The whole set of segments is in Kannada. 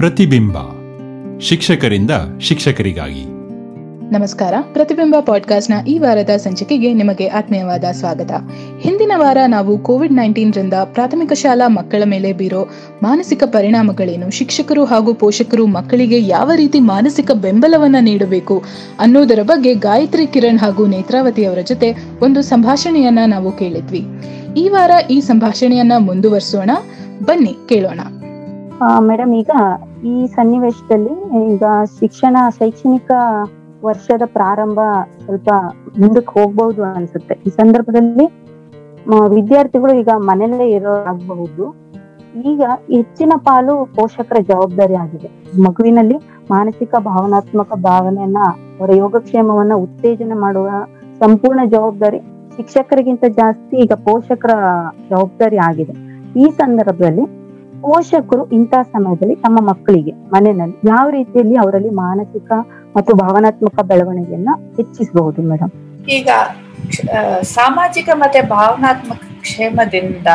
ಪ್ರತಿಬಿಂಬ. ಶಿಕ್ಷಕರಿಂದ ಶಿಕ್ಷಕರಿಗಾಗಿ. ನಮಸ್ಕಾರ. ಪ್ರತಿಬಿಂಬ ಪಾಡ್ಕಾಸ್ಟ್ನ ಈ ವಾರದ ಸಂಚಿಕೆಗೆ ನಿಮಗೆ ಆತ್ಮೀಯವಾದ ಸ್ವಾಗತ. ಹಿಂದಿನ ವಾರ ನಾವು ಕೋವಿಡ್ ನೈನ್ಟೀನ್ ರಿಂದ ಪ್ರಾಥಮಿಕ ಶಾಲಾ ಮಕ್ಕಳ ಮೇಲೆ ಬೀರೋ ಮಾನಸಿಕ ಪರಿಣಾಮಗಳೇನು ಶಿಕ್ಷಕರು ಹಾಗೂ ಪೋಷಕರು ಮಕ್ಕಳಿಗೆ ಯಾವ ರೀತಿ ಮಾನಸಿಕ ಬೆಂಬಲವನ್ನ ನೀಡಬೇಕು ಅನ್ನೋದರ ಬಗ್ಗೆ ಗಾಯತ್ರಿ ಕಿರಣ್ ಹಾಗೂ ನೇತ್ರಾವತಿ ಅವರ ಜೊತೆ ಒಂದು ಸಂಭಾಷಣೆಯನ್ನ ನಾವು ಕೇಳಿದ್ವಿ. ಈ ವಾರ ಈ ಸಂಭಾಷಣೆಯನ್ನ ಮುಂದುವರಿಸೋಣ. ಬನ್ನಿ ಕೇಳೋಣ. ಮೇಡಮ್ ಈಗ ಈ ಸನ್ನಿವೇಶದಲ್ಲಿ ಈಗ ಶಿಕ್ಷಣ ಶೈಕ್ಷಣಿಕ ವರ್ಷದ ಪ್ರಾರಂಭ ಸ್ವಲ್ಪ ಮುಂದಕ್ಕೆ ಹೋಗ್ಬಹುದು ಅನ್ಸುತ್ತೆ. ಈ ಸಂದರ್ಭದಲ್ಲಿ ವಿದ್ಯಾರ್ಥಿಗಳು ಈಗ ಮನೆಯಲ್ಲೇ ಇರೋ ಆಗಬಹುದು ಈಗ ಹೆಚ್ಚಿನ ಪಾಲು ಪೋಷಕರ ಜವಾಬ್ದಾರಿ ಆಗಿದೆ. ಮಗುವಿನಲ್ಲಿ ಮಾನಸಿಕ ಭಾವನಾತ್ಮಕ ಭಾವನೆಯನ್ನ, ಅವರ ಯೋಗಕ್ಷೇಮವನ್ನ ಉತ್ತೇಜನ ಮಾಡುವ ಸಂಪೂರ್ಣ ಜವಾಬ್ದಾರಿ ಶಿಕ್ಷಕರಿಗಿಂತ ಜಾಸ್ತಿ ಈಗ ಪೋಷಕರ ಜವಾಬ್ದಾರಿ ಆಗಿದೆ. ಈ ಸಂದರ್ಭದಲ್ಲಿ ಪೋಷಕರು ಇಂತಹ ಸಮಯದಲ್ಲಿ ತಮ್ಮ ಮಕ್ಕಳಿಗೆ, ಮನೆಯಲ್ಲಿ ಯಾವ ರೀತಿಯಲ್ಲಿ ಅವರಲ್ಲಿ ಮಾನಸಿಕ ಮತ್ತು ಭಾವನಾತ್ಮಕ ಬೆಳವಣಿಗೆಯನ್ನ ಹೆಚ್ಚಿಸಬಹುದು ಮೇಡಮ್ ಈಗ ಸಾಮಾಜಿಕ ಮತ್ತೆ ಭಾವನಾತ್ಮಕ ಕ್ಷೇಮದಿಂದ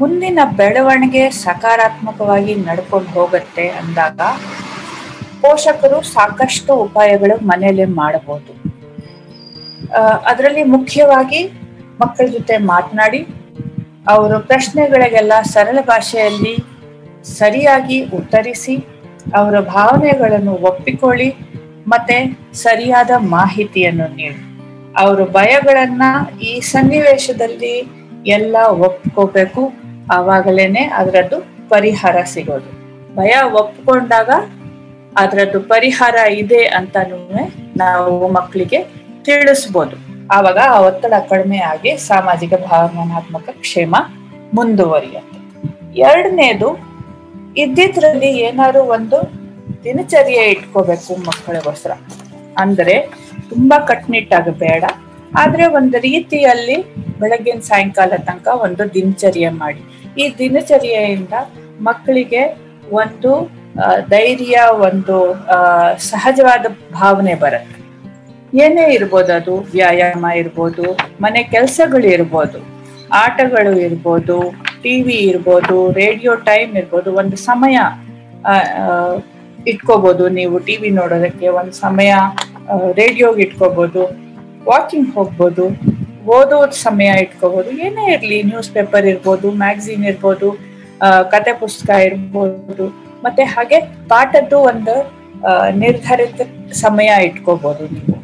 ಮುಂದಿನ ಬೆಳವಣಿಗೆ ಸಕಾರಾತ್ಮಕವಾಗಿ ನಡ್ಕೊಂಡು ಹೋಗುತ್ತೆ ಅಂದಾಗ, ಪೋಷಕರು ಸಾಕಷ್ಟು ಉಪಾಯಗಳು ಮನೆಯಲ್ಲಿ ಮಾಡಬಹುದು ಅದರಲ್ಲಿ ಮುಖ್ಯವಾಗಿ ಮಕ್ಕಳ ಜೊತೆ ಮಾತನಾಡಿ ಅವರ ಪ್ರಶ್ನೆಗಳಿಗೆಲ್ಲ ಸರಳ ಭಾಷೆಯಲ್ಲಿ ಸರಿಯಾಗಿ ಉತ್ತರಿಸಿ, ಅವರ ಭಾವನೆಗಳನ್ನು ಒಪ್ಪಿಕೊಳ್ಳಿ ಮತ್ತೆ ಸರಿಯಾದ ಮಾಹಿತಿಯನ್ನು ನೀಡಿ. ಅವರ ಭಯಗಳನ್ನ ಈ ಸನ್ನಿವೇಶದಲ್ಲಿ ಎಲ್ಲ ಒಪ್ಕೋಬೇಕು. ಆವಾಗಲೇನೆ ಅದರದ್ದು ಪರಿಹಾರ ಸಿಗೋದು. ಭಯ ಒಪ್ಕೊಂಡಾಗ ಅದರದ್ದು ಪರಿಹಾರ ಇದೆ ಅಂತ ನಾವು ಮಕ್ಕಳಿಗೆ ತಿಳಿಸ್ಬೋದು. ಆವಾಗ ಆ ಒತ್ತಡ ಕಡಿಮೆ ಆಗಿ ಸಾಮಾಜಿಕ ಭಾವನಾತ್ಮಕ ಕ್ಷೇಮ ಮುಂದುವರಿಯುತ್ತೆ. ಎರಡನೇದು ಇದ್ದಿದ್ರಲ್ಲಿ ಏನಾದ್ರು ಒಂದು ದಿನಚರ್ಯ ಇಟ್ಕೋಬೇಕು ಮಕ್ಕಳಿಗೋಸ್ಕರ. ಅಂದ್ರೆ ತುಂಬಾ ಕಟ್ನಿಟ್ಟಾಗ ಬೇಡ. ಆದ್ರೆ ಒಂದು ರೀತಿಯಲ್ಲಿ ಬೆಳಗ್ಗಿನ ಸಾಯಂಕಾಲ ತನಕ ಒಂದು ದಿನಚರ್ಯ ಮಾಡಿ. ಈ ದಿನಚರ್ಯೆಯಿಂದ ಮಕ್ಕಳಿಗೆ ಒಂದು ಧೈರ್ಯ, ಒಂದು ಸಹಜವಾದ ಭಾವನೆ ಬರುತ್ತೆ. ಏನೇ ಇರ್ಬೋದು ಅದು, ವ್ಯಾಯಾಮ ಇರ್ಬೋದು, ಮನೆ ಕೆಲಸಗಳು ಇರ್ಬೋದು, ಆಟಗಳು ಇರ್ಬೋದು ಟಿ ವಿ ಇರ್ಬೋದು, ರೇಡಿಯೋ ಟೈಮ್ ಇರ್ಬೋದು, ಒಂದು ಸಮಯ ಇಟ್ಕೋಬೋದು ನೀವು ಟಿ ಟಿವಿ ನೋಡೋದಕ್ಕೆ, ಒಂದು ಸಮಯ ರೇಡಿಯೋಗೆ ಇಟ್ಕೋಬೋದು, ವಾಕಿಂಗ್ ಹೋಗ್ಬೋದು, ಓದೋದು ಸಮಯ ಇಟ್ಕೋಬೋದು, ಏನೇ ಇರಲಿ, ನ್ಯೂಸ್ ಪೇಪರ್ ಇರ್ಬೋದು, ಮ್ಯಾಗ್ಝಿನ್ ಇರ್ಬೋದು ಕತೆ ಪುಸ್ತಕ ಇರ್ಬೋದು, ಮತ್ತೆ ಹಾಗೆ ಪಾಠದ್ದು ಒಂದು ನಿರ್ಧಾರಿತ ಸಮಯ ಇಟ್ಕೋಬೋದು ನೀವು.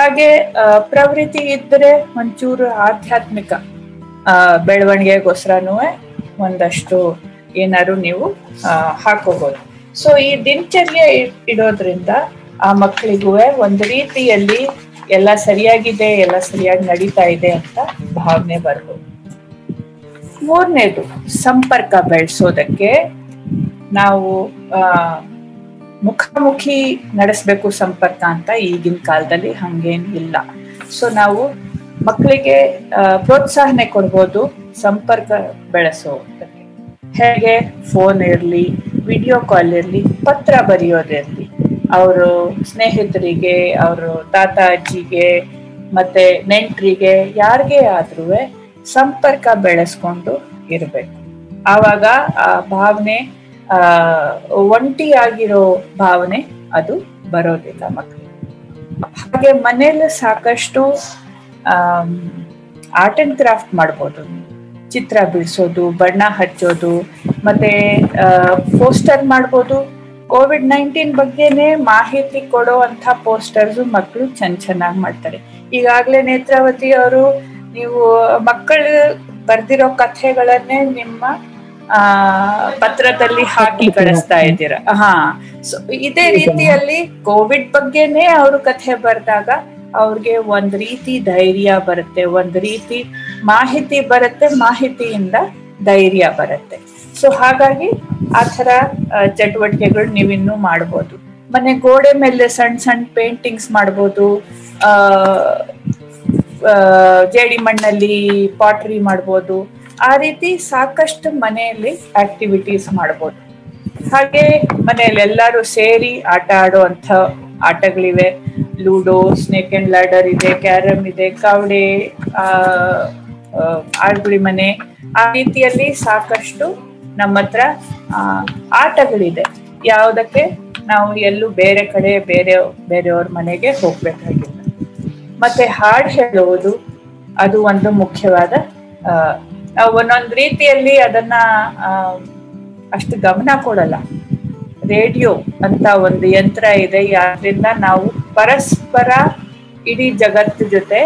ಹಾಗೆ ಪ್ರವೃತ್ತಿ ಇದ್ರೆ ಒಂಚೂರು ಆಧ್ಯಾತ್ಮಿಕ ಬೆಳವಣಿಗೆಗೋಸ್ಕರನು ಒಂದಷ್ಟು ಏನಾದ್ರು ನೀವು ಹಾಕೋಬಹುದು ಸೊ ಈ ದಿನಚರ್ಯ ಇಡೋದ್ರಿಂದ ಆ ಮಕ್ಕಳಿಗೂ ಒಂದು ರೀತಿಯಲ್ಲಿ ಎಲ್ಲ ಸರಿಯಾಗಿದೆ, ಎಲ್ಲ ಸರಿಯಾಗಿ ನಡೀತಾ ಇದೆ ಅಂತ ಭಾವನೆ ಬರ್ಬೋದು. ಮೂರನೇದು, ಸಂಪರ್ಕ ಬೆಳೆಸೋದಕ್ಕೆ ನಾವು ಮುಖಾಮುಖಿ ನಡೆಸಬೇಕು ಸಂಪರ್ಕ ಅಂತ ಈಗಿನ ಕಾಲದಲ್ಲಿ ಹಂಗೇನು ಇಲ್ಲ. ಸೊ ನಾವು ಮಕ್ಕಳಿಗೆ ಪ್ರೋತ್ಸಾಹನೆ ಕೊಡ್ಬೋದು ಸಂಪರ್ಕ ಬೆಳೆಸೋ ಹೇಗೆ? ಫೋನ್ ಇರಲಿ ವಿಡಿಯೋ ಕಾಲ್ ಇರಲಿ, ಪತ್ರ ಬರೆಯೋದಿರಲಿ ಅವರು ಸ್ನೇಹಿತರಿಗೆ, ಅವರು ತಾತ ಅಜ್ಜಿಗೆ ಮತ್ತೆ ನೆಂಟರಿಗೆ, ಯಾರಿಗೆ ಆದ್ರೂ ಸಂಪರ್ಕ ಬೆಳೆಸ್ಕೊಂಡು ಇರಬೇಕು. ಆವಾಗ ಆ ಭಾವನೆ ಆ, ಒಂಟಿಯಾಗಿರೋ ಭಾವನೆ ಅದು ಬರೋದಿಲ್ಲ ಮಕ್ಕಳಿಗೆ ಹಾಗೆ ಮನೇಲಿ ಸಾಕಷ್ಟು ಆರ್ಟ್ ಅಂಡ್ ಕ್ರಾಫ್ಟ್ ಮಾಡ್ಬೋದು. ಚಿತ್ರ ಬಿಡಿಸೋದು, ಬಣ್ಣ ಹಚ್ಚೋದು, ಮತ್ತೆ ಪೋಸ್ಟರ್ ಮಾಡ್ಬೋದು. ಕೋವಿಡ್ ನೈನ್ಟೀನ್ ಬಗ್ಗೆನೇ ಮಾಹಿತಿ ಕೊಡೋ ಅಂತ ಪೋಸ್ಟರ್ಸ್ ಮಕ್ಕಳು ಚೆನ್ನ ಚೆನ್ನಾಗಿ ಮಾಡ್ತಾರೆ. ಈಗಾಗಲೇ ನೇತ್ರಾವತಿ ಅವರು ನೀವು ಮಕ್ಕಳು ಬರ್ದಿರೋ ಕಥೆಗಳನ್ನೇ ನಿಮ್ಮ ಪತ್ರದಲ್ಲಿ ಹಾಕಿ ಕಳಿಸ್ತಾ ಇದ್ದೀರಾ? ಹಾ. ಸೊ ಇದೇ ರೀತಿಯಲ್ಲಿ ಕೋವಿಡ್ ಬಗ್ಗೆನೇ ಅವರು ಕಥೆ ಬರೆದಾಗ ಅವ್ರಿಗೆ ಒಂದ್ ರೀತಿ ಧೈರ್ಯ ಬರುತ್ತೆ ಒಂದ್ ರೀತಿ ಮಾಹಿತಿ ಬರುತ್ತೆ ಮಾಹಿತಿಯಿಂದ ಧೈರ್ಯ ಬರುತ್ತೆ. ಸೊ ಹಾಗಾಗಿ ಆ ತರ ಚಟುವಟಿಕೆಗಳು ನೀವಿನ್ನೂ ಮಾಡ್ಬೋದು. ಮನೆ ಗೋಡೆ ಮೇಲೆ ಸಣ್ಣ ಸಣ್ಣ ಪೇಂಟಿಂಗ್ಸ್ ಮಾಡ್ಬೋದು ಜೇಡಿ ಮಣ್ಣಲ್ಲಿ ಪಾಟ್ರಿ ಮಾಡ್ಬೋದು. ಆ ರೀತಿ ಸಾಕಷ್ಟು ಮನೆಯಲ್ಲಿ ಆಕ್ಟಿವಿಟೀಸ್ ಮಾಡ್ಬೋದು. ಹಾಗೆ ಮನೆಯಲ್ಲಿ ಎಲ್ಲರೂ ಸೇರಿ ಆಟ ಆಡೋ ಅಂಥ ಆಟಗಳಿವೆ. ಲೂಡೋ ಸ್ನೇಕ್ ಅಂಡ್ ಲ್ಯಾಡರ್ ಇದೆ ಕ್ಯಾರಮ್ ಇದೆ, ಕಾವಡೆ ಆಳ್ಗುಳಿ ಮನೆ. ಆ ರೀತಿಯಲ್ಲಿ ಸಾಕಷ್ಟು ನಮ್ಮ ಹತ್ರ ಆಟಗಳಿದೆ. ಯಾವುದಕ್ಕೆ? ನಾವು ಎಲ್ಲೂ ಬೇರೆ ಕಡೆ, ಬೇರೆ, ಬೇರೆಯವ್ರ ಮನೆಗೆ ಹೋಗ್ಬೇಕಾಗಿಲ್ಲ. ಮತ್ತೆ ಹಾಡು ಹೇಳುವುದು, ಅದು ಒಂದು ಮುಖ್ಯವಾದ ಒಂದೊಂದು ರೀತಿಯಲ್ಲಿ ಅದನ್ನ ಅಷ್ಟು ಗಮನ ಕೊಡಲ್ಲ. ರೇಡಿಯೋ ಅಂತ ಒಂದು ಯಂತ್ರ ಇದೆ ಯಾರಿಂದ ನಾವು ಪರಸ್ಪರ ಇಡೀ ಜಗತ್ತು ಜೊತೆ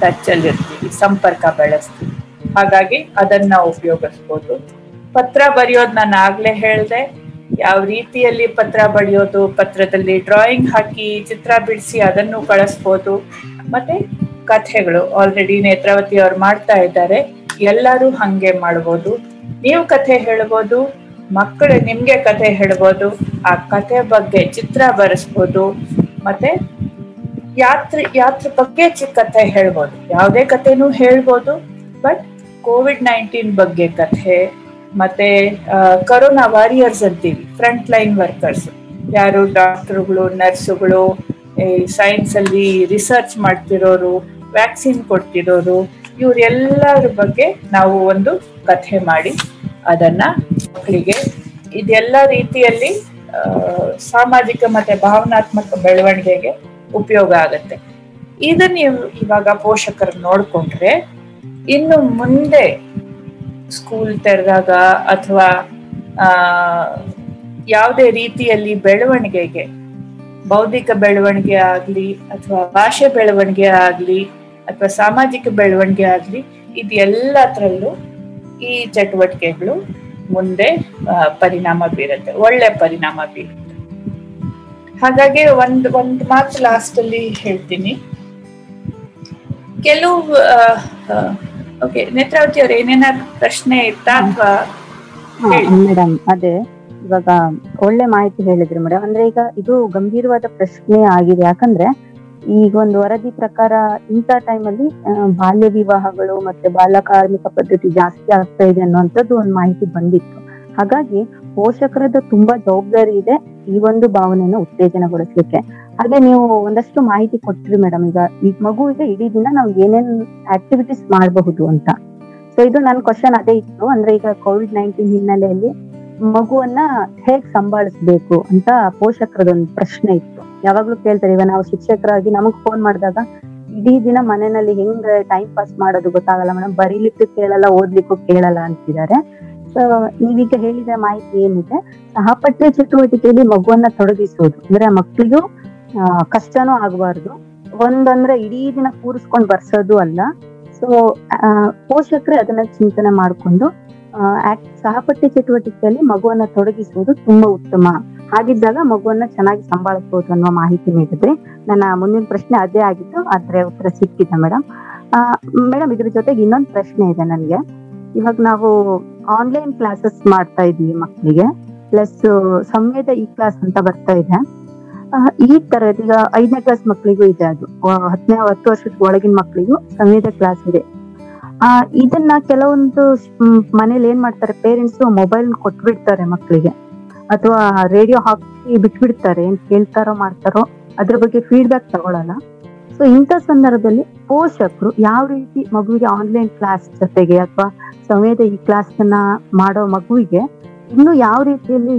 ಟಚ್ಚಲ್ಲಿರ್ತೀವಿ ಸಂಪರ್ಕ ಬೆಳೆಸ್ತೀವಿ. ಹಾಗಾಗಿ ಅದನ್ನ ಉಪಯೋಗಿಸ್ಬೋದು. ಪತ್ರ ಬರೆಯೋದು ನಾನು ಆಗ್ಲೇ ಹೇಳಿದೆ, ಯಾವ ರೀತಿಯಲ್ಲಿ ಪತ್ರ ಬರೆಯೋದು, ಪತ್ರದಲ್ಲಿ ಡ್ರಾಯಿಂಗ್ ಹಾಕಿ ಚಿತ್ರ ಬಿಡಿಸಿ ಅದನ್ನು ಕಳಿಸ್ಬೋದು. ಮತ್ತೆ ಕಥೆಗಳು ಆಲ್ರೆಡಿ ನೇತ್ರಾವತಿ ಅವ್ರು ಮಾಡ್ತಾ ಇದ್ದಾರೆ. ಎಲ್ಲರೂ ಹಂಗೆ ಮಾಡ್ಬೋದು. ನೀವು ಕಥೆ ಹೇಳ್ಬೋದು, ಮಕ್ಕಳು ನಿಮ್ಗೆ ಕಥೆ ಹೇಳ್ಬೋದು, ಆ ಕಥೆ ಬಗ್ಗೆ ಚಿತ್ರ ಬರೆಸ್ಬೋದು, ಮತ್ತೆ ಯಾತ್ರೆ ಯಾತ್ರೆ ಬಗ್ಗೆ ಚಿಕ್ಕ ಕಥೆ ಹೇಳ್ಬೋದು. ಯಾವುದೇ ಕಥೆನೂ ಹೇಳ್ಬೋದು, ಬಟ್ ಕೋವಿಡ್ ನೈನ್ಟೀನ್ ಬಗ್ಗೆ ಕಥೆ, ಮತ್ತೆ ಕರೋನಾ ವಾರಿಯರ್ಸ್ ಅಂತೀವಿ ಫ್ರಂಟ್ ಲೈನ್ ವರ್ಕರ್ಸ್. ಯಾರು ಡಾಕ್ಟರ್ಗಳು, ನರ್ಸುಗಳು ಸೈನ್ಸ್ ಅಲ್ಲಿ ರಿಸರ್ಚ್ ಮಾಡ್ತಿರೋರು ವ್ಯಾಕ್ಸಿನ್ ಕೊಡ್ತಿರೋರು ಇವರೆಲ್ಲರ ಬಗ್ಗೆ ನಾವು ಒಂದು ಕಥೆ ಮಾಡಿ ಅದನ್ನ ಮಕ್ಕಳಿಗೆ ಇದೆಲ್ಲ ರೀತಿಯಲ್ಲಿ ಸಾಮಾಜಿಕ ಮತ್ತೆ ಭಾವನಾತ್ಮಕ ಬೆಳವಣಿಗೆಗೆ ಉಪಯೋಗ ಆಗತ್ತೆ. ಇದನ್ನ ನೀವು ಇವಾಗ ಪೋಷಕರು ನೋಡ್ಕೊಂಡ್ರೆ ಇನ್ನು ಮುಂದೆ ಸ್ಕೂಲ್ ತೆರೆದಾಗ ಅಥವಾ ಯಾವುದೇ ರೀತಿಯಲ್ಲಿ ಬೆಳವಣಿಗೆಗೆ, ಬೌದ್ಧಿಕ ಬೆಳವಣಿಗೆ ಆಗ್ಲಿ ಅಥವಾ ಭಾಷೆ ಬೆಳವಣಿಗೆ ಆಗ್ಲಿ ಅಥವಾ ಸಾಮಾಜಿಕ ಬೆಳವಣಿಗೆ ಆಗಲಿ ಇದು ಎಲ್ಲದರಲ್ಲೂ ಈ ಚಟುವಟಿಕೆಗಳು ಮುಂದೆ ಪರಿಣಾಮ ಬೀರುತ್ತೆ ಒಳ್ಳೆ ಪರಿಣಾಮ ಬೀರುತ್ತೆ. ಹಾಗಾಗಿ ಒಂದ್ ಒಂದ್ ಮಾತು ಲಾಸ್ಟ್ ಅಲ್ಲಿ ಹೇಳ್ತೀನಿ. ಕೆಲವು ಓಕೆ ನೇತ್ರಾವತಿ ಅವ್ರ ಏನೇನಾದ್ರು ಪ್ರಶ್ನೆ ಇತ್ತಾ ಅಥವಾ. ಮೇಡಮ್ ಅದೇ ಇವಾಗ ಒಳ್ಳೆ ಮಾಹಿತಿ ಹೇಳಿದ್ರಿ ಮೇಡಮ್ ಅಂದ್ರೆ ಈಗ ಇದು ಗಂಭೀರವಾದ ಪ್ರಶ್ನೆ ಆಗಿದೆ. ಯಾಕಂದ್ರೆ ಈಗ ಒಂದು ವರದಿ ಪ್ರಕಾರ ಇಂಥ ಟೈಮಲ್ಲಿ ಬಾಲ್ಯ ವಿವಾಹಗಳು ಮತ್ತೆ ಬಾಲ ಕಾರ್ಮಿಕ ಪದ್ಧತಿ ಜಾಸ್ತಿ ಆಗ್ತಾ ಇದೆ ಅನ್ನುವಂಥದ್ದು ಒಂದು ಮಾಹಿತಿ ಬಂದಿತ್ತು. ಹಾಗಾಗಿ ಪೋಷಕರದ ತುಂಬಾ ಜವಾಬ್ದಾರಿ ಇದೆ ಈ ಒಂದು ಭಾವನೆಯನ್ನು ಉತ್ತೇಜನಗೊಳಿಸ್ಲಿಕ್ಕೆ. ಹಾಗೆ ನೀವು ಒಂದಷ್ಟು ಮಾಹಿತಿ ಕೊಟ್ರಿ ಮೇಡಮ್ ಈಗ ಈ ಮಗುವಿಗೆ ಇಡೀ ದಿನ ನಾವು ಏನೇನ್ ಆಕ್ಟಿವಿಟೀಸ್ ಮಾಡಬಹುದು ಅಂತ. ಸೊ ಇದು ನನ್ನ ಕ್ವಶನ್ ಅದೇ ಇತ್ತು. ಅಂದ್ರೆ ಈಗ ಕೋವಿಡ್ ನೈನ್ಟೀನ್ ಹಿನ್ನೆಲೆಯಲ್ಲಿ ಮಗುವನ್ನ ಹೇಗ್ ಸಂಭಾಳಿಸ್ಬೇಕು ಅಂತ ಪೋಷಕರದೊಂದು ಪ್ರಶ್ನೆ ಇತ್ತು. ಯಾವಾಗ್ಲೂ ಕೇಳ್ತಾರೆ, ಇವಾಗ ನಾವು ಶಿಕ್ಷಕರಾಗಿ ನಮಗ್ ಫೋನ್ ಮಾಡಿದಾಗ ಇಡೀ ದಿನ ಮನೆಯಲ್ಲಿ ಹೆಂಗ್ ಟೈಮ್ ಪಾಸ್ ಮಾಡೋದು ಗೊತ್ತಾಗಲ್ಲ ಮೇಡಮ್ ಬರೀಲಿಕ್ಕೂ ಕೇಳಲ್ಲ, ಓದ್ಲಿಕ್ಕೂ ಕೇಳಲ್ಲ ಅಂತಿದ್ದಾರೆ. ಸೊ ನೀವೀಗ ಹೇಳಿದ ಮಾಹಿತಿ ಏನಿದೆ, ಸಹಪಠ್ಯ ಚಟುವಟಿಕೆಯಲ್ಲಿ ಮಗುವನ್ನ ತೊಡಗಿಸುವುದು ಅಂದ್ರೆ ಮಕ್ಕಳಿಗೂ ಕಷ್ಟನೂ ಆಗಬಾರ್ದು. ಒಂದಂದ್ರೆ ಇಡೀ ದಿನ ಕೂರಿಸ್ಕೊಂಡ್ ಬರ್ಸೋದು ಅಲ್ಲ. ಸೊ ಪೋಷಕರೇ ಅದನ್ನ ಚಿಂತನೆ ಮಾಡಿಕೊಂಡು ಸಹಪಠ್ಯ ಚಟುವಟಿಕೆಯಲ್ಲಿ ಮಗುವನ್ನ ತೊಡಗಿಸುವುದು ತುಂಬಾ ಉತ್ತಮ. ಹಾಗಿದ್ದಾಗ ಮಗುವನ್ನ ಚೆನ್ನಾಗಿ ಸಂಭಾಳಿಸಬಹುದು ಅನ್ನೋ ಮಾಹಿತಿ ನೀಡಿದ್ರಿ. ನನ್ನ ಮುಂದಿನ ಪ್ರಶ್ನೆ ಅದೇ ಆಗಿತ್ತು, ಆದ್ರೆ ಉತ್ತರ ಸಿಕ್ಕಿದೆ ಮೇಡಮ್ ಮೇಡಮ್ ಇದ್ರ ಜೊತೆಗೆ ಇನ್ನೊಂದು ಪ್ರಶ್ನೆ ಇದೆ ನನಗೆ. ಇವಾಗ ನಾವು ಆನ್ಲೈನ್ ಕ್ಲಾಸಸ್ ಮಾಡ್ತಾ ಇದೀವಿ ಮಕ್ಕಳಿಗೆ ಪ್ಲಸ್ ಸಂವೇದ ಈ ಕ್ಲಾಸ್ ಅಂತ ಬರ್ತಾ ಇದೆ. ಈ ತರ ಈಗ ಐದನೇ ಕ್ಲಾಸ್ ಮಕ್ಕಳಿಗೂ ಇದೆ ಅದು. ಹತ್ತನೇ, ಹತ್ತು ವರ್ಷದ ಒಳಗಿನ ಮಕ್ಕಳಿಗೂ ಸಂವೇದ ಕ್ಲಾಸ್ ಇದೆ. ಆ, ಇದನ್ನ ಕೆಲವೊಂದು ಮನೇಲಿ ಏನ್ ಮಾಡ್ತಾರೆ ಪೇರೆಂಟ್ಸ್ ಮೊಬೈಲ್ ಕೊಟ್ಬಿಡ್ತಾರೆ ಮಕ್ಕಳಿಗೆ. ಅಥವಾ ರೇಡಿಯೋ ಹಾಕಿ ಬಿಟ್ಬಿಡ್ತಾರೆ, ಏನ್ ಕೇಳ್ತಾರೋ ಮಾಡ್ತಾರೋ, ಅದ್ರ ಬಗ್ಗೆ ಫೀಡ್ಬ್ಯಾಕ್ ತಗೊಳಲ್ಲ. ಸೊ ಇಂಥ ಸಂದರ್ಭದಲ್ಲಿ ಪೋಷಕರು ಯಾವ ರೀತಿ ಮಗುವಿಗೆ ಆನ್ಲೈನ್ ಕ್ಲಾಸ್ ಜೊತೆಗೆ ಅಥವಾ ಸಂವೇದ ಈ ಕ್ಲಾಸ್ ಮಾಡೋ ಮಗುವಿಗೆ ಇನ್ನು ಯಾವ ರೀತಿಯಲ್ಲಿ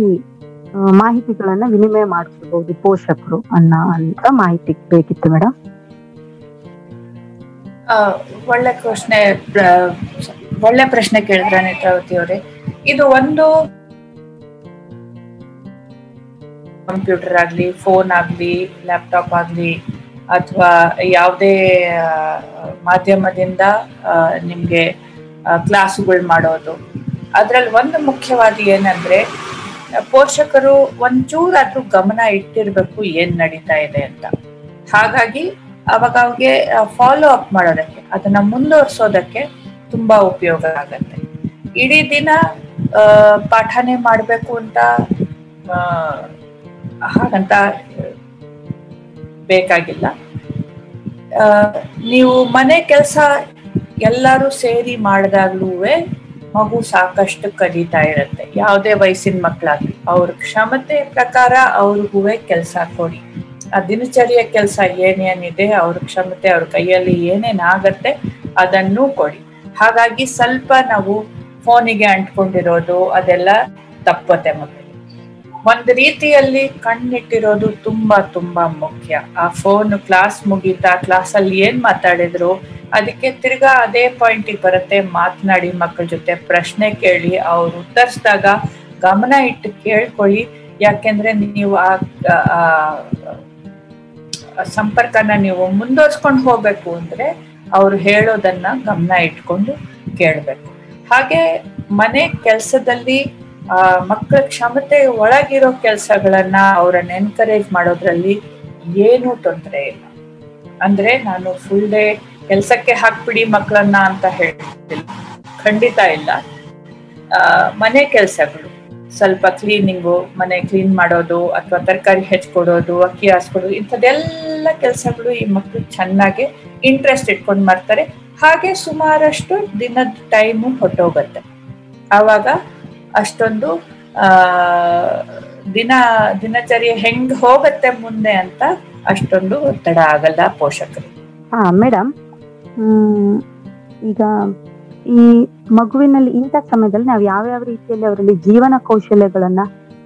ಮಾಹಿತಿಗಳನ್ನ ವಿನಿಮಯ ಮಾಡಿಸಬಹುದು ಪೋಷಕರು ಅನ್ನ ಅಂತ ಮಾಹಿತಿ ಬೇಕಿತ್ತು ಮೇಡಮ್ ಒಳ್ಳೆ ಪ್ರಶ್ನೆ ಒಳ್ಳೆ ಪ್ರಶ್ನೆ ಕೇಳಿದ್ರ ನೇತ್ರಾವತಿ ಅವರೇ? ಇದು ಒಂದು ಕಂಪ್ಯೂಟರ್ ಆಗ್ಲಿ ಫೋನ್ ಆಗ್ಲಿ ಲ್ಯಾಪ್ಟಾಪ್ ಆಗ್ಲಿ, ಅಥವಾ ಯಾವುದೇ ಮಾಧ್ಯಮದಿಂದ ನಿಮಗೆ ಕ್ಲಾಸುಗಳು ಮಾಡೋದು. ಅದರಲ್ಲಿ ಒಂದು ಮುಖ್ಯವಾದ ಏನಂದ್ರೆ, ಪೋಷಕರು ಒಂಚೂರಾದ್ರೂ ಗಮನ ಇಟ್ಟಿರ್ಬೇಕು ಏನ್ ನಡೀತಾ ಇದೆ ಅಂತ. ಹಾಗಾಗಿ ಅವಾಗ ಅವ್ರಿಗೆ ಫಾಲೋ ಅಪ್ ಮಾಡೋದಕ್ಕೆ, ಅದನ್ನ ಮುಂದುವರ್ಸೋದಕ್ಕೆ ತುಂಬಾ ಉಪಯೋಗ ಆಗತ್ತೆ. ಇಡೀ ದಿನ ಪಾಠನೇ ಮಾಡ್ಬೇಕು ಅಂತ ಹಾಗಂತ ಬೇಕಾಗಿಲ್ಲ. ನೀವು ಮನೆ ಕೆಲಸ ಎಲ್ಲರೂ ಸೇರಿ ಮಾಡಿದಾಗ್ಲೂ ಮಗು ಸಾಕಷ್ಟು ಕಲಿತಾ ಇರುತ್ತೆ. ಯಾವುದೇ ವಯಸ್ಸಿನ ಮಕ್ಕಳಾಗ್ಲಿ ಅವ್ರ ಕ್ಷಮತೆ ಪ್ರಕಾರ ಅವ್ರಿಗೂ ಕೆಲಸ ಕೊಡಿ. ಆ ದಿನಚರಿಯ ಕೆಲಸ ಏನೇನಿದೆ, ಅವ್ರ ಕ್ಷಮತೆ ಅವ್ರ ಕೈಯಲ್ಲಿ ಏನೇನಾಗತ್ತೆ ಅದನ್ನು ಕೊಡಿ. ಹಾಗಾಗಿ ಸ್ವಲ್ಪ ನಾವು ಫೋನಿಗೆ ಅಂಟ್ಕೊಂಡಿರೋದು ಅದೆಲ್ಲ ತಪ್ಪತ್ತೆ ಮಕ್ಕಳು ಒಂದು ರೀತಿಯಲ್ಲಿ ಕಣ್ಣಿಟ್ಟಿರೋದು ತುಂಬಾ ತುಂಬಾ ಮುಖ್ಯ. ಆ ಫೋನ್ ಕ್ಲಾಸ್ ಮುಗೀತಾ ಕ್ಲಾಸಲ್ಲಿ ಏನ್ ಮಾತಾಡಿದ್ರು, ಅದಕ್ಕೆ ತಿರ್ಗಾ ಅದೇ ಪಾಯಿಂಟಿಗೆ ಬರುತ್ತೆ ಮಾತನಾಡಿ ಮಕ್ಕಳ ಜೊತೆ ಪ್ರಶ್ನೆ ಕೇಳಿ, ಅವ್ರು ಉತ್ತರಿಸಿದಾಗ ಗಮನ ಇಟ್ಟು ಕೇಳ್ಕೊಳ್ಳಿ. ಯಾಕೆಂದ್ರೆ ನೀವು ಆ ಸಂಪರ್ಕನ ನೀವು ಮುಂದುವರ್ಸ್ಕೊಂಡು ಹೋಗ್ಬೇಕು ಅಂದ್ರೆ ಅವ್ರು ಹೇಳೋದನ್ನ ಗಮನ ಇಟ್ಕೊಂಡು ಕೇಳ್ಬೇಕು. ಹಾಗೆ ಮನೆ ಕೆಲಸದಲ್ಲಿ ಆ ಮಕ್ಕಳ ಕ್ಷಮತೆ ಒಳಗಿರೋ ಕೆಲಸಗಳನ್ನ ಅವ್ರನ್ನ ಎನ್ಕರೇಜ್ ಮಾಡೋದ್ರಲ್ಲಿ ಏನೂ ತೊಂದರೆ ಇಲ್ಲ. ಅಂದ್ರೆ ನಾನು ಫುಲ್ ಡೇ ಕೆಲ್ಸಕ್ಕೆ ಹಾಕ್ಬಿಡಿ ಮಕ್ಕಳನ್ನ ಅಂತ ಹೇಳ್ತಿಲ್ಲ. ಖಂಡಿತ ಇಲ್ಲ. ಮನೆ ಕೆಲಸಗಳು. ಸ್ವಲ್ಪ ಕ್ಲೀನಿಂಗು ಮನೆ ಕ್ಲೀನ್ ಮಾಡೋದು ಅಥವಾ ತರಕಾರಿ ಹೆಚ್ಕೊಡೋದು, ಅಕ್ಕಿ ಹಾಸ್ಕೊಡೋದು, ಇಂಥದ್ದೆಲ್ಲ ಕೆಲಸಗಳು ಈ ಮಕ್ಕಳು ಚೆನ್ನಾಗಿ ಇಂಟ್ರೆಸ್ಟ್ ಇಟ್ಕೊಂಡು ಮಾಡ್ತಾರೆ. ಹಾಗೆ ಸುಮಾರಷ್ಟು ದಿನದ ಟೈಮು ಹೊಟ್ಟೋಗುತ್ತೆ ಆವಾಗ ಅಷ್ಟೊಂದು ಆ ದಿನ ದಿನಚರಿ ಹೆಂಗ್ ಹೋಗತ್ತೆ ಮುಂದೆ ಅಂತ ಅಷ್ಟೊಂದು ಒತ್ತಡ ಆಗಲ್ಲ ಪೋಷಕರು. ಹಾ ಮೇಡಮ್ ಹ್ಮ್ ಈಗ ಈ ಮಗುವಿನಲ್ಲಿ ಇಂಥ ಸಮಯದಲ್ಲಿ ನಾವು ಯಾವ್ಯಾವ ರೀತಿಯಲ್ಲಿ ಅವರಲ್ಲಿ ಜೀವನ ಕೌಶಲ್ಯಗಳನ್ನ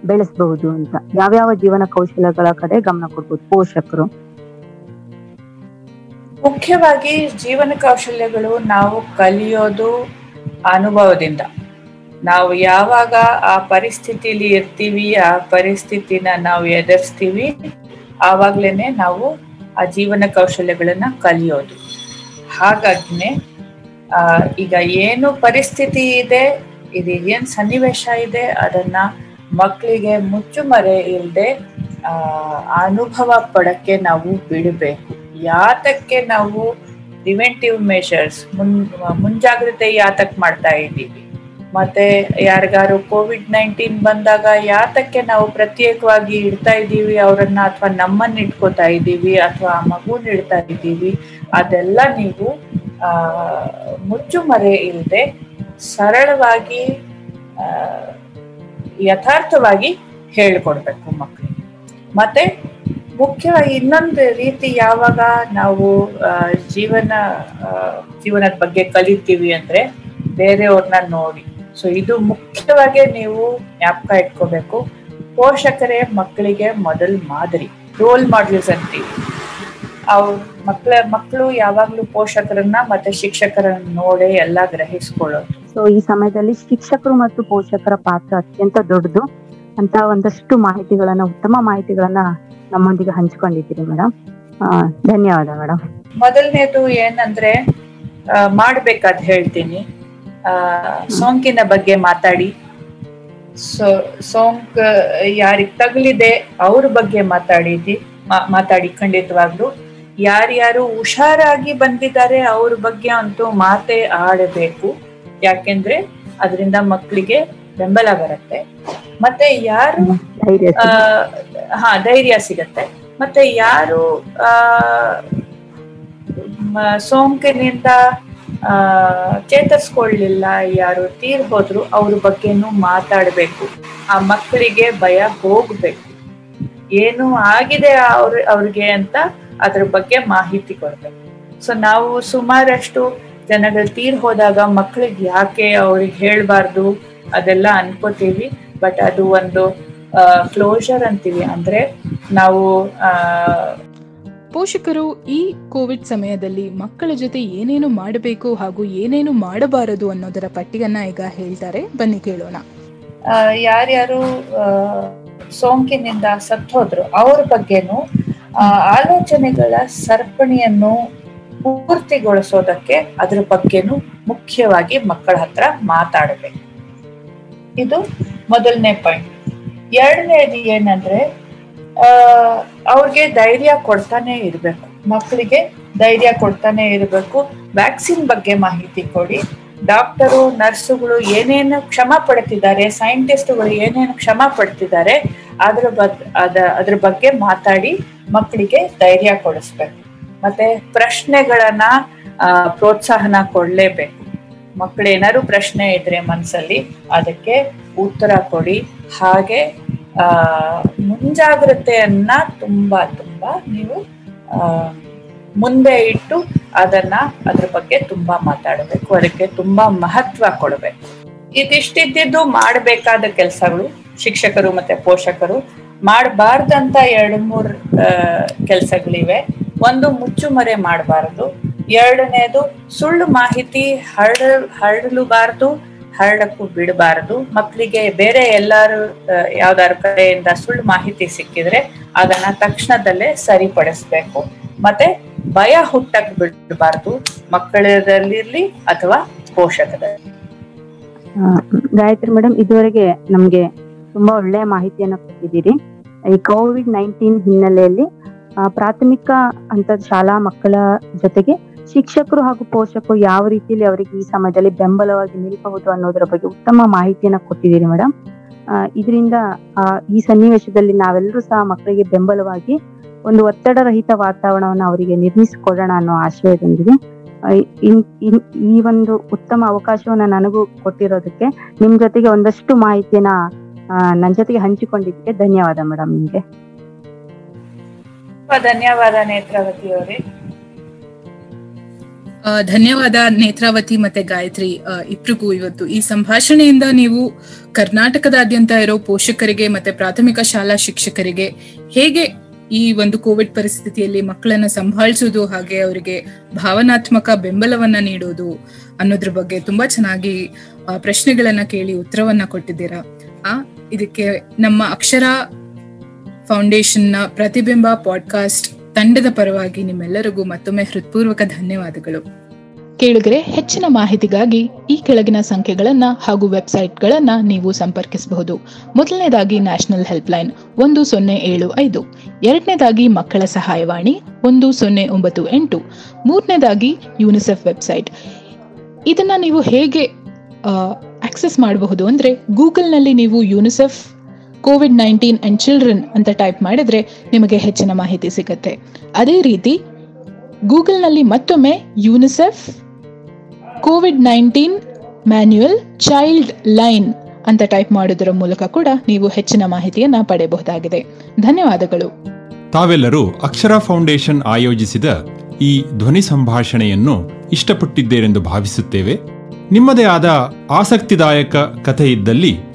ಬೆಳೆಸಬಹುದು ಅಂತ ಯಾವ್ಯಾವ ಜೀವನ ಕೌಶಲ್ಯಗಳ ಕಡೆ ಗಮನ ಕೊಡ್ಬೋದು ಪೋಷಕರು? ಮುಖ್ಯವಾಗಿ ಜೀವನ ಕೌಶಲ್ಯಗಳು ನಾವು ಕಲಿಯೋದು ಅನುಭವದಿಂದ. ನಾವು ಯಾವಾಗ ಆ ಪರಿಸ್ಥಿತಿಲಿ ಇರ್ತೀವಿ, ಆ ಪರಿಸ್ಥಿತಿನ ನಾವು ಎದುರಿಸ್ತೀವಿ, ಆವಾಗ್ಲೇನೆ ನಾವು ಆ ಜೀವನ ಕೌಶಲ್ಯಗಳನ್ನ ಕಲಿಯೋದು. ಹಾಗಾಗಿನೇ ಆ, ಈಗ ಏನು ಪರಿಸ್ಥಿತಿ ಇದೆ ಇದು ಏನ್ ಸನ್ನಿವೇಶ ಇದೆ, ಅದನ್ನ ಮಕ್ಕಳಿಗೆ ಮುಚ್ಚುಮರೆ ಇಲ್ಲದೆ ಆ, ಅನುಭವ ಪಡಕ್ಕೆ ನಾವು ಬಿಡಬೇಕು. ಯಾತಕ್ಕೆ ನಾವು ಪ್ರಿವೆಂಟಿವ್ ಮೆಷರ್ಸ್ ಮುನ್, ಮುಂಜಾಗ್ರತೆ ಯಾತಕ್ ಮಾಡ್ತಾ ಇದ್ದೀವಿ? ಮತ್ತೆ ಯಾರಿಗಾರು ಕೋವಿಡ್ ನೈನ್ಟೀನ್ ಬಂದಾಗ ಯಾತಕ್ಕೆ ನಾವು ಪ್ರತ್ಯೇಕವಾಗಿ ಇಡ್ತಾ ಇದ್ದೀವಿ? ಅವರನ್ನ ಅಥವಾ ನಮ್ಮನ್ನ ಇಟ್ಕೋತಾ ಇದ್ದೀವಿ, ಅಥವಾ ಆ ಮಗುನ ಇಡ್ತಾ ಇದ್ದೀವಿ, ಅದೆಲ್ಲ ನೀವು, ಆ, ಮುಚ್ಚುಮರೆ ಇಲ್ಲದೆ ಸರಳವಾಗಿ ಯಥಾರ್ಥವಾಗಿ ಹೇಳ್ಕೊಡ್ಬೇಕು ಮಕ್ಕಳಿಗೆ ಮತ್ತೆ ಮುಖ್ಯವಾಗಿ ಇನ್ನೊಂದು ರೀತಿ ಯಾವಾಗ ನಾವು ಜೀವನ ಜೀವನದ ಬಗ್ಗೆ ಕಲಿತೀವಿ ಅಂದ್ರೆ ಬೇರೆಯವ್ರನ್ನ ನೋಡಿ. ಸೊ ಇದು ಮುಖ್ಯವಾಗಿ ನೀವು ಜ್ಞಾಪಕ ಇಟ್ಕೋಬೇಕು. ಪೋಷಕರೇ ಮಕ್ಕಳಿಗೆ ಮೊದಲ್ ಮಾದರಿ ರೋಲ್ ಮಾಡಲ್ಸ್ ಅಂತೀವಿ. ಅವ್ರ ಮಕ್ಕಳ ಮಕ್ಕಳು ಯಾವಾಗ್ಲೂ ಪೋಷಕರನ್ನ ಮತ್ತೆ ಶಿಕ್ಷಕರನ್ನ ನೋಡಿ ಎಲ್ಲ ಗ್ರಹಿಸ್ಕೊಳ್ಳೋದು. ಸೊ ಈ ಸಮಯದಲ್ಲಿ ಶಿಕ್ಷಕರು ಮತ್ತು ಪೋಷಕರ ಪಾತ್ರ ಅತ್ಯಂತ ದೊಡ್ಡದು. ಅಂತ ಒಂದಷ್ಟು ಮಾಹಿತಿಗಳನ್ನ ಉತ್ತಮ ಮಾಹಿತಿಗಳನ್ನ ನಮ್ಮೊಂದಿಗೆ ಹಂಚಿಕೊಂಡಿದ್ದೀರಿ ಮೇಡಮ್ ಧನ್ಯವಾದ ಮೇಡಮ್ ಮೊದಲನೇದು ಏನಂದ್ರೆ ಮಾಡ್ಬೇಕಾದ್ ಹೇಳ್ತೀನಿ. ಸೋಂಕಿನ ಬಗ್ಗೆ ಮಾತಾಡಿ. ಸೊ ಸೋಂಕ್ ಯಾರಿಗ್ ತಗಲಿದೆ ಅವ್ರ ಬಗ್ಗೆ ಮಾತಾಡಿದಿ ಮಾತಾಡಿ ಖಂಡಿತವಾಗ್ಲು. ಯಾರ್ಯಾರು ಹುಷಾರಾಗಿ ಬಂದಿದ್ದಾರೆ ಅವ್ರ ಬಗ್ಗೆ ಅಂತೂ ಮಾತೆ ಆಡಬೇಕು. ಯಾಕೆಂದ್ರೆ ಅದರಿಂದ ಮಕ್ಕಳಿಗೆ ಬೆಂಬಲ ಬರುತ್ತೆ. ಮತ್ತೆ ಯಾರು ಹಾ ಧೈರ್ಯ ಸಿಗತ್ತೆ. ಮತ್ತೆ ಯಾರು ಆ ಸೋಂಕಿನಿಂದ ಚೇತರಿಸ್ಕೊಳ್ಳಿಲ್ಲ ಯಾರು ತೀರ್ ಹೋದ್ರು ಅವ್ರ ಬಗ್ಗೆನೂ ಮಾತಾಡ್ಬೇಕು. ಆ ಮಕ್ಕಳಿಗೆ ಭಯ ಹೋಗ್ಬೇಕು. ಏನು ಆಗಿದೆ ಅವ್ರ, ಅವ್ರಿಗೆ ಅಂತ ಅದ್ರ ಬಗ್ಗೆ ಮಾಹಿತಿ ಕೊಡ್ಬೇಕು. ಸೊ ನಾವು ಸುಮಾರಷ್ಟು ಜನಗಳು ತೀರ್ ಹೋದಾಗ ಮಕ್ಕಳಿಗೆ ಯಾಕೆ ಅವ್ರಿಗೆ ಹೇಳ್ಬಾರ್ದು ಅದೆಲ್ಲ ಅನ್ಕೋತೀವಿ. ಬಟ್ ಅದು ಒಂದು ಕ್ಲೋಷರ್ ಅಂತೀವಿ. ಅಂದ್ರೆ ನಾವು ಪೋಷಕರು ಈ ಕೋವಿಡ್ ಸಮಯದಲ್ಲಿ ಮಕ್ಕಳ ಜೊತೆ ಏನೇನು ಮಾಡಬೇಕು ಹಾಗೂ ಏನೇನು ಮಾಡಬಾರದು ಅನ್ನೋದರ ಪಟ್ಟಿಯನ್ನ ಈಗ ಹೇಳ್ತಾರೆ. ಬನ್ನಿ ಕೇಳೋಣ. ಯಾರ್ಯಾರು ಸೋಂಕಿನಿಂದ ಸತ್ತೋದ್ರು, ಅವ್ರ ಬಗ್ಗೆನು ಆಲೋಚನೆಗಳ ಸರಪಣಿಯನ್ನು ಪೂರ್ತಿಗೊಳಿಸೋದಕ್ಕೆ ಅದ್ರ ಬಗ್ಗೆನು ಮುಖ್ಯವಾಗಿ ಮಕ್ಕಳ ಹತ್ರ ಮಾತಾಡಬೇಕು. ಇದು ಮೊದಲನೇ ಪಾಯಿಂಟ್ ಎರಡನೇದು ಏನಂದ್ರೆ ಅವ್ರಿಗೆ ಧೈರ್ಯ ಕೊಡ್ತಾನೆ ಇರಬೇಕು. ಮಕ್ಕಳಿಗೆ ಧೈರ್ಯ ಕೊಡ್ತಾನೆ ಇರಬೇಕು. ವ್ಯಾಕ್ಸಿನ್ ಬಗ್ಗೆ ಮಾಹಿತಿ ಕೊಡಿ. ಡಾಕ್ಟರು ನರ್ಸುಗಳು ಏನೇನು ಕ್ಷಮ ಪಡ್ತಿದ್ದಾರೆ ಸೈಂಟಿಸ್ಟ್ಗಳು ಏನೇನು ಕ್ಷಮ ಪಡ್ತಿದ್ದಾರೆ, ಅದ್ರ ಬಗ್ ಅದ, ಅದ್ರ ಬಗ್ಗೆ ಮಾತಾಡಿ ಮಕ್ಕಳಿಗೆ ಧೈರ್ಯ ಕೊಡಿಸ್ಬೇಕು. ಮತ್ತೆ ಪ್ರಶ್ನೆಗಳನ್ನ ಪ್ರೋತ್ಸಾಹನ ಕೊಡ್ಲೇಬೇಕು. ಮಕ್ಕಳು ಏನಾದ್ರು ಪ್ರಶ್ನೆ ಇದ್ರೆ ಮನಸ್ಸಲ್ಲಿ ಅದಕ್ಕೆ ಉತ್ತರ ಕೊಡಿ. ಹಾಗೆ ಆ, ಮುಂಜಾಗ್ರತೆಯನ್ನ ತುಂಬಾ ತುಂಬಾ ನೀವು ಮುಂದೆ ಇಟ್ಟು ಅದನ್ನ ಅದ್ರ ಬಗ್ಗೆ ತುಂಬಾ ಮಾತಾಡಬೇಕು. ಅದಕ್ಕೆ ತುಂಬಾ ಮಹತ್ವ ಕೊಡಬೇಕು. ಇದಿಷ್ಟಿದ್ದು ಮಾಡಬೇಕಾದ ಕೆಲಸಗಳು, ಶಿಕ್ಷಕರು ಮತ್ತೆ ಪೋಷಕರು ಮಾಡಬಾರ್ದಂತ ಎರಡು ಮೂರು ಕೆಲಸಗಳಿವೆ. ಒಂದು ಮುಚ್ಚುಮರೆ ಮಾಡಬಾರದು. ಎರಡನೇದು ಸುಳ್ಳು ಮಾಹಿತಿ ಹರಡ, ಹರಡಲುಬಾರದು. ಹರಡಕ್ಕೂ ಬಿಡಬಾರದು. ಮಕ್ಕಳಿಗೆ ಬೇರೆ ಎಲ್ಲಾರು ಯಾವ್ದಾದ್ರು ಕಡೆಯಿಂದ ಸುಳ್ಳು ಮಾಹಿತಿ ಸಿಕ್ಕಿದ್ರೆ ಅದನ್ನ ತಕ್ಷಣದಲ್ಲೇ ಸರಿಪಡಿಸ್ಬೇಕು. ಮತ್ತೆ ಭಯ ಹುಟ್ಟಕ್ ಬಿಡಬಾರದು. ಮಕ್ಕಳದಲ್ಲಿರ್ಲಿ ಅಥವಾ ಪೋಷಕರಲ್ಲಿ ಗಾಯತ್ರಿ ಮೇಡಮ್ ಇದುವರೆಗೆ ನಮ್ಗೆ ತುಂಬಾ ಒಳ್ಳೆಯ ಮಾಹಿತಿಯನ್ನು ಕೊಟ್ಟಿದ್ದೀರಿ. ಈ ಕೋವಿಡ್ ನೈನ್ಟೀನ್ ಹಿನ್ನೆಲೆಯಲ್ಲಿ ಪ್ರಾಥಮಿಕ ಹಂತದ ಶಾಲಾ ಮಕ್ಕಳ ಜೊತೆಗೆ ಶಿಕ್ಷಕರು ಹಾಗೂ ಪೋಷಕರು ಯಾವ ರೀತಿಯಲ್ಲಿ ಅವರಿಗೆ ಈ ಸಮಯದಲ್ಲಿ ಬೆಂಬಲವಾಗಿ ನಿಲ್ಬಹುದು ಅನ್ನೋದರ ಬಗ್ಗೆ ಉತ್ತಮ ಮಾಹಿತಿಯನ್ನ ಕೊಟ್ಟಿದ್ದೀರಿ ಮೇಡಮ್ ಇದರಿಂದ ಈ ಸನ್ನಿವೇಶದಲ್ಲಿ ನಾವೆಲ್ಲರೂ ಸಹ ಮಕ್ಕಳಿಗೆ ಬೆಂಬಲವಾಗಿ ಒಂದು ಒತ್ತಡ ರಹಿತ ವಾತಾವರಣವನ್ನು ಅವರಿಗೆ ನಿರ್ಮಿಸಿಕೊಡೋಣ ಅನ್ನೋ ಆಶಯದೊಂದಿಗೆ ಈ ಒಂದು ಉತ್ತಮ ಅವಕಾಶವನ್ನ ನನಗೂ ಕೊಟ್ಟಿರೋದಕ್ಕೆ ನಿಮ್ ಜೊತೆಗೆ ಒಂದಷ್ಟು ಮಾಹಿತಿಯನ್ನ ನನ್ನ ಜೊತೆಗೆ ಹಂಚಿಕೊಂಡಿದ್ದಕ್ಕೆ ಧನ್ಯವಾದ ಮೇಡಮ್ ನಿಮ್ಗೆ. ಧನ್ಯವಾದ ನೇತ್ರಾವತಿ ಅವರೇ. ಧನ್ಯವಾದ ನೇತ್ರಾವತಿ ಮತ್ತೆ ಗಾಯತ್ರಿ ಇಬ್ರಿಗೂ ಇವತ್ತು. ಈ ಸಂಭಾಷಣೆಯಿಂದ ನೀವು ಕರ್ನಾಟಕದಾದ್ಯಂತ ಇರೋ ಪೋಷಕರಿಗೆ ಮತ್ತೆ ಪ್ರಾಥಮಿಕ ಶಾಲಾ ಶಿಕ್ಷಕರಿಗೆ ಹೇಗೆ ಈ ಒಂದು ಕೋವಿಡ್ ಪರಿಸ್ಥಿತಿಯಲ್ಲಿ ಮಕ್ಕಳನ್ನ ಸಂಭಾಳಿಸೋದು ಹಾಗೆ ಅವರಿಗೆ ಭಾವನಾತ್ಮಕ ಬೆಂಬಲವನ್ನ ನೀಡೋದು ಅನ್ನೋದ್ರ ಬಗ್ಗೆ ತುಂಬಾ ಚೆನ್ನಾಗಿ ಪ್ರಶ್ನೆಗಳನ್ನ ಕೇಳಿ ಉತ್ತರವನ್ನ ಕೊಟ್ಟಿದ್ದೀರಾ. ಆ, ಇದಕ್ಕೆ ನಮ್ಮ ಅಕ್ಷರ ಫೌಂಡೇಶನ್ನ ಪ್ರತಿಬಿಂಬ ಪಾಡ್ಕಾಸ್ಟ್ ತಂಡದ ಪರವಾಗಿ ನಿಮ್ಮೆಲ್ಲರಿಗೂ ಮತ್ತೊಮ್ಮೆ ಹೃತ್ಪೂರ್ವಕ ಧನ್ಯವಾದಗಳು. ಕೇಳಿದ್ರೆ ಹೆಚ್ಚಿನ ಮಾಹಿತಿಗಾಗಿ ಈ ಕೆಳಗಿನ ಸಂಖ್ಯೆಗಳನ್ನ ಹಾಗೂ ವೆಬ್ಸೈಟ್ಗಳನ್ನ ನೀವು ಸಂಪರ್ಕಿಸಬಹುದು. ಮೊದಲನೇದಾಗಿ ನ್ಯಾಷನಲ್ ಹೆಲ್ಪ್ಲೈನ್ ಒಂದು ಸೊನ್ನೆ ಏಳು ಐದು. ಎರಡನೇದಾಗಿ ಮಕ್ಕಳ ಸಹಾಯವಾಣಿ ಒಂದು ಸೊನ್ನೆ ಒಂಬತ್ತು ಎಂಟು. ಮೂರನೇದಾಗಿ ಯುನಿಸೆಫ್ ವೆಬ್ಸೈಟ್. ಇದನ್ನ ನೀವು ಹೇಗೆ ಆಕ್ಸೆಸ್ ಮಾಡಬಹುದು ಅಂದ್ರೆ ಗೂಗಲ್ನಲ್ಲಿ ನೀವು UNICEF COVID nineteen and children ಅಂತ ಟೈಪ್ ಮಾಡಿದ್ರೆ ನಿಮಗೆ ಹೆಚ್ಚಿನ ಮಾಹಿತಿ ಸಿಗುತ್ತೆ. ಅದೇ ರೀತಿ ಗೂಗಲ್ನಲ್ಲಿ ಮತ್ತೊಮ್ಮೆ UNICEF COVID nineteen manual child line ಅಂತ ಟೈಪ್ ಮಾಡೋದರ ಮೂಲಕ ಕೂಡ ನೀವು ಹೆಚ್ಚಿನ ಮಾಹಿತಿಯನ್ನು ಪಡೆಯಬಹುದಾಗಿದೆ. ಧನ್ಯವಾದಗಳು. ತಾವೆಲ್ಲರೂ ಅಕ್ಷರ ಫೌಂಡೇಶನ್ ಆಯೋಜಿಸಿದ ಈ ಧ್ವನಿ ಸಂಭಾಷಣೆಯನ್ನು ಇಷ್ಟಪಟ್ಟಿದ್ದೇರೆಂದು ಭಾವಿಸುತ್ತೇವೆ. ನಿಮ್ಮದೇ ಆದ ಆಸಕ್ತಿದಾಯಕ ಕಥೆ ಇದ್ದಲ್ಲಿ